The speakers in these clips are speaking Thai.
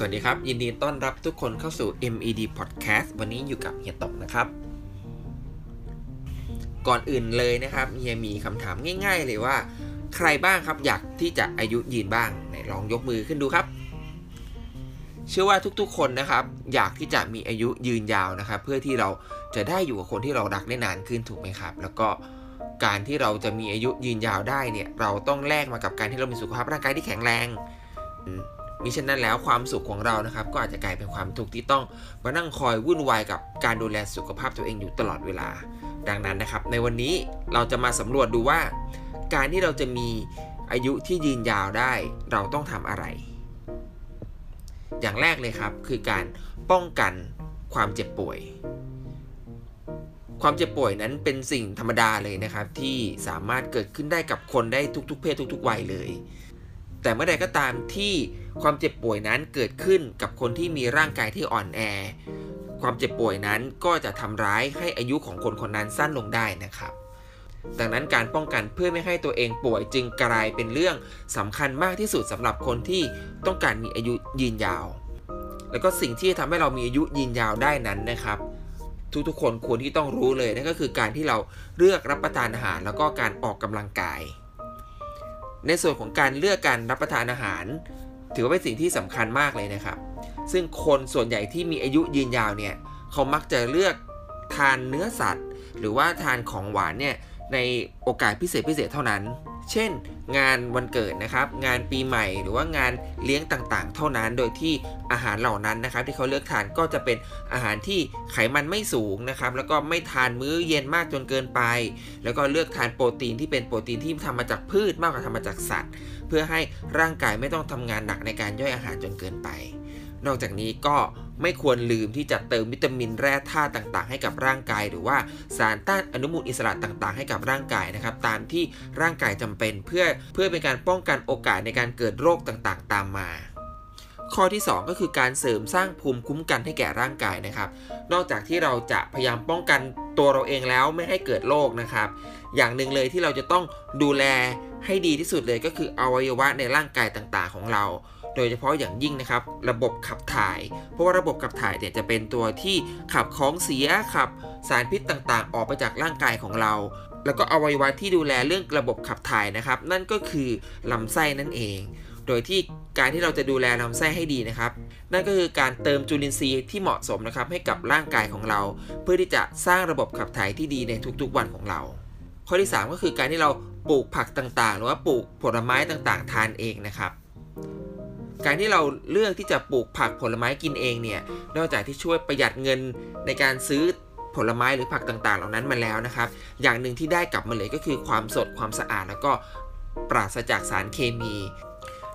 สวัสดีครับ ยินดีต้อนรับทุกคนเข้าสู่ MED Podcast วันนี้อยู่กับเฮียตกนะครับ ก่อนอื่นเลยนะครับเฮียมีคำถามง่าย ๆ เลยว่า ใครบ้างครับอยากที่จะอายุยืนบ้างไหนลองยกมือขึ้นดูครับ เชื่อว่าทุกๆ คนนะครับ อยากที่จะมีอายุยืนยาวนะครับ เพื่อที่เราจะได้อยู่กับคนที่เรารักได้นานขึ้นถูกไหมครับ แล้วก็การที่เราจะมีอายุยืนยาวได้เนี่ย เราต้องแลกมากับการที่เรามีสุขภาพร่างกายที่แข็งแรง มิฉะนั้นแล้วความสุขของเรานะครับก็อาจจะกลายเป็นความทุกข์ที่ต้องมานั่งคอยวุ่นวายกับการดูแลสุขภาพตัวเองอยู่ตลอดเวลา ดังนั้นนะครับ ในวันนี้เราจะมาสำรวจดูว่า การที่เราจะมีอายุที่ยืนยาวได้เราต้องทำอะไร อย่างแรกเลยครับคือการป้องกันความเจ็บป่วย ความเจ็บป่วยนั้นเป็นสิ่งธรรมดาเลยนะครับที่สามารถเกิดขึ้นได้กับคนได้ทุกๆ เพศทุก ๆ วัยเลย แต่เมื่อใดก็ตามที่ความเจ็บป่วยนั้นเกิดขึ้นกับคนที่มีร่างกายที่อ่อนแอ ความเจ็บป่วยนั้นก็จะทำร้ายให้อายุของคนคนนั้นสั้นลงได้นะครับ ดังนั้นการป้องกันเพื่อไม่ให้ตัวเองป่วยจึงกลายเป็นเรื่องสำคัญมากที่สุดสำหรับคนที่ต้องการมีอายุยืนยาว แล้วก็สิ่งที่ทำให้เรามีอายุยืนยาวได้นั้นนะครับทุกๆคนควรที่ต้องรู้เลยนั่นก็คือการที่เราเลือกรับประทานอาหารแล้วก็การออกกำลังกาย ในส่วนของการเลือกการรับประทานอาหาร ถือว่าเป็นสิ่งที่สำคัญมากเลยนะครับ ซึ่งคนส่วนใหญ่ที่มีอายุยืนยาวเนี่ยเขามักจะเลือกทานเนื้อสัตว์ หรือว่าทานของหวานเนี่ยในโอกาสพิเศษพิเศษเท่านั้น เช่น งานวันเกิดนะครับ งานปีใหม่หรือว่างานเลี้ยงต่างๆ เท่านั้นโดยที่อาหารเหล่านั้นนะครับ ที่เขาเลือกทานก็จะเป็นอาหารที่ไขมันไม่สูงนะครับ แล้วก็ไม่ทานมื้อเย็นมากจนเกินไป แล้วก็เลือกทานโปรตีนที่เป็นโปรตีนที่ทำมาจากพืชมากกว่าทำมาจากสัตว์ เพื่อให้ร่างกายไม่ต้องทำงานหนักในการย่อยอาหารจนเกินไป นอกจากนี้ก็ ไม่ควรลืมที่จะเติมวิตามินแร่ธาตุต่างๆ ให้กับร่างกาย หรือว่าสารต้านอนุมูลอิสระต่างๆ ให้กับร่างกายนะครับตามที่ร่างกายจำเป็นเพื่อเพื่อเป็นการป้องกันโอกาสในการเกิดโรคต่างๆ ตามมาข้อที่ 2 ก็คือการเสริมสร้างภูมิคุ้มกันให้แก่ร่างกายนะครับ นอกจากที่เราจะพยายามป้องกันตัวเราเองแล้วไม่ให้เกิดโรคนะครับ อย่างหนึ่งเลยที่เราจะต้องดูแลให้ดีที่สุดเลยก็คืออวัยวะในร่างกายต่างๆของเรา โดยเฉพาะอย่างยิ่งนะครับ ระบบขับถ่าย เพราะว่าระบบขับถ่ายเนี่ยจะเป็นตัวที่ขับของเสียขับสารพิษต่างๆ ออกไปจากร่างกายของเรา แล้วก็อวัยวะที่ดูแลเรื่องระบบขับถ่ายนะครับ นั่นก็คือลำไส้นั่นเอง โดยที่การที่เราจะดูแลลำไส้ให้ดีนะครับ นั่นก็คือการเติมจุลินทรีย์ที่เหมาะสมนะครับให้กับร่างกายของเรา เพื่อที่จะสร้างระบบขับถ่ายที่ดีในทุกๆวันของเรา ข้อที่ 3 ก็คือการที่เราปลูกผักต่างๆ หรือว่าปลูกผลไม้ต่างๆ ทานเองนะครับ การที่เราเลือกที่จะปลูกผักผลไม้กินเองเนี่ยนอกจากที่ช่วยประหยัดเงินในการซื้อผลไม้หรือผักต่างๆ เหล่านั้นมาแล้วนะครับ อย่างหนึ่งที่ได้กลับมาเลยก็คือความสดความสะอาดแล้วก็ปราศจากสารเคมี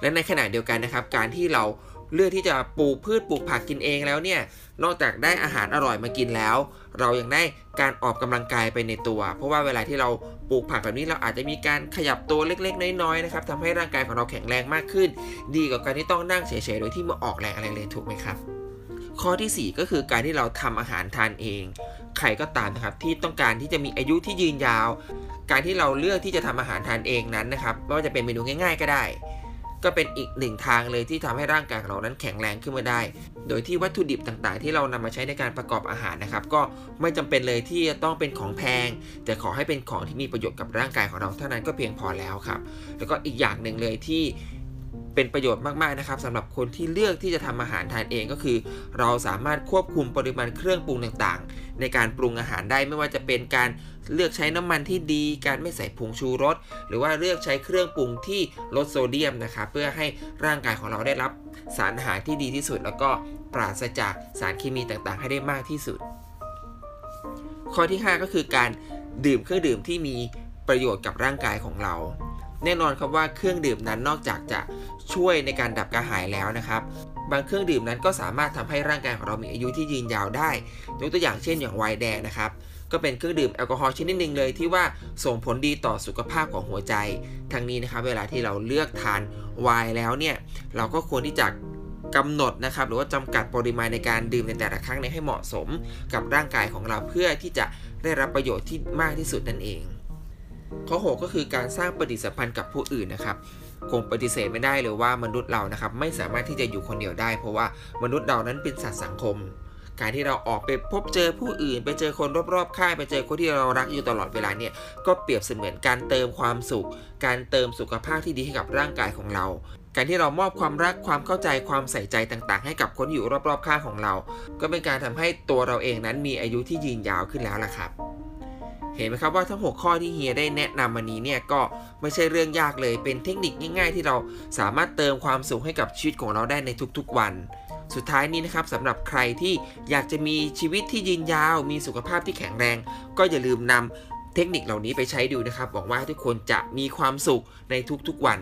และในขณะเดียวกันนะครับ การที่เรา เลือกที่จะปลูกพืชปลูกผักกินเองแล้วเนี่ย นอกจากได้อาหารอร่อยมากินแล้ว เรายังได้การออกกำลังกายไปในตัว เพราะว่าเวลาที่เราปลูกผักแบบนี้เราอาจจะมีการขยับตัวเล็กๆ น้อยๆนะครับทำให้ร่างกายของเราแข็งแรงมากขึ้น ดีกว่าการที่ต้องนั่งเฉยๆโดยที่มาออกแรงอะไรเลยถูกไหมครับ ข้อที่ 4 ก็คือการที่เราทำอาหารทานเอง ใครก็ตามนะครับที่ต้องการที่จะมีอายุที่ยืนยาว การที่เราเลือกที่จะทำอาหารทานเองนั้นนะครับไม่ว่าจะเป็นเมนูง่าย ๆ ก็ได้ ก็เป็นอีกหนึ่งทางเลยที่ทำให้ร่างกายของเรานั้นแข็งแรงขึ้นมาได้ โดยที่วัตถุดิบต่างๆ ที่เรานำมาใช้ในการประกอบอาหารนะครับ ก็ไม่จำเป็นเลยที่จะต้องเป็นของแพง แต่ขอให้เป็นของที่มีประโยชน์กับร่างกายของเราเท่านั้นก็เพียงพอแล้วครับ แล้วก็อีกอย่างหนึ่งเลยที่ เป็นประโยชน์มากๆนะครับสำหรับคนที่เลือกที่จะทำอาหารทานเองก็คือ เราสามารถควบคุมปริมาณเครื่องปรุงต่างๆ ในการปรุงอาหารได้ไม่ว่าจะเป็นการเลือกใช้น้ำมันที่ดี การไม่ใส่ผงชูรส หรือว่าเลือกใช้เครื่องปรุงที่ลดโซเดียมนะครับเพื่อให้ร่างกายของเราได้รับสารอาหารที่ดีที่สุด แล้วก็ปราศจากสารเคมีต่างๆ ให้ได้มากที่สุด ข้อที่ 5 ก็คือการดื่มเครื่องดื่มที่มีประโยชน์กับร่างกายของเรา แน่นอนครับว่าเครื่องดื่มนั้นนอกจากจะช่วยในการดับกระหายแล้วนะครับ บางเครื่องดื่มนั้นก็สามารถทำให้ร่างกายของเรามีอายุที่ยืนยาวได้ยกตัวอย่างเช่นอย่างไวน์แดงนะครับก็เป็นเครื่องดื่มแอลกอฮอล์ชนิดหนึ่งเลยที่ว่าส่งผลดีต่อสุขภาพของหัวใจ ทั้งนี้นะครับเวลาที่เราเลือกทานไวน์แล้วเนี่ยเราก็ควรที่จะกำหนดนะครับหรือว่าจำกัดปริมาณในการดื่มในแต่ละครั้งให้เหมาะสมกับร่างกายของเราเพื่อที่จะได้รับประโยชน์ที่มากที่สุดนั่นเอง ข้อ 6 ก็คือการสร้างปฏิสัมพันธ์กับผู้อื่นนะครับ คงปฏิเสธไม่ได้เลยว่ามนุษย์เรานะครับไม่สามารถที่จะอยู่คนเดียวได้ เพราะว่ามนุษย์เรานั้นเป็นสัตว์สังคม การที่เราออกไปพบเจอผู้อื่น ไปเจอคนรอบๆข้างไปเจอคนที่เรารักอยู่ตลอดเวลาเนี่ยก็เปรียบเสมือนการเติมความสุข การเติมสุขภาพที่ดีให้กับร่างกายของเราการที่เรามอบความรักความเข้าใจความใส่ใจต่างๆ ให้กับคนอยู่รอบๆข้างของเรา ก็เป็นการทำให้ตัวเราเองนั้นมีอายุที่ยืนยาวขึ้นแล้วล่ะครับ เห็นไหมครับว่าทั้ง6ข้อที่เฮียได้แนะนำวันนี้เนี่ยก็ไม่ใช่เรื่องยากเลย เป็นเทคนิคง่าย ๆ ที่เราสามารถเติมความสุขให้กับชีวิตของเราได้ในทุกๆวัน สุดท้ายนี้นะครับสำหรับใครที่อยากจะมีชีวิตที่ยืนยาว มีสุขภาพที่แข็งแรง ก็อย่าลืมนำเทคนิคเหล่านี้ไปใช้ดูนะครับหวังว่าทุกคนจะมีความสุขในทุกๆวัน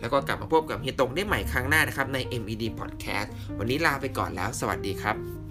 แล้วก็กลับมาพบกับเฮียตรงได้ใหม่ครั้งหน้านะครับใน MED Podcast วันนี้ลาไปก่อนแล้ว สวัสดีครับ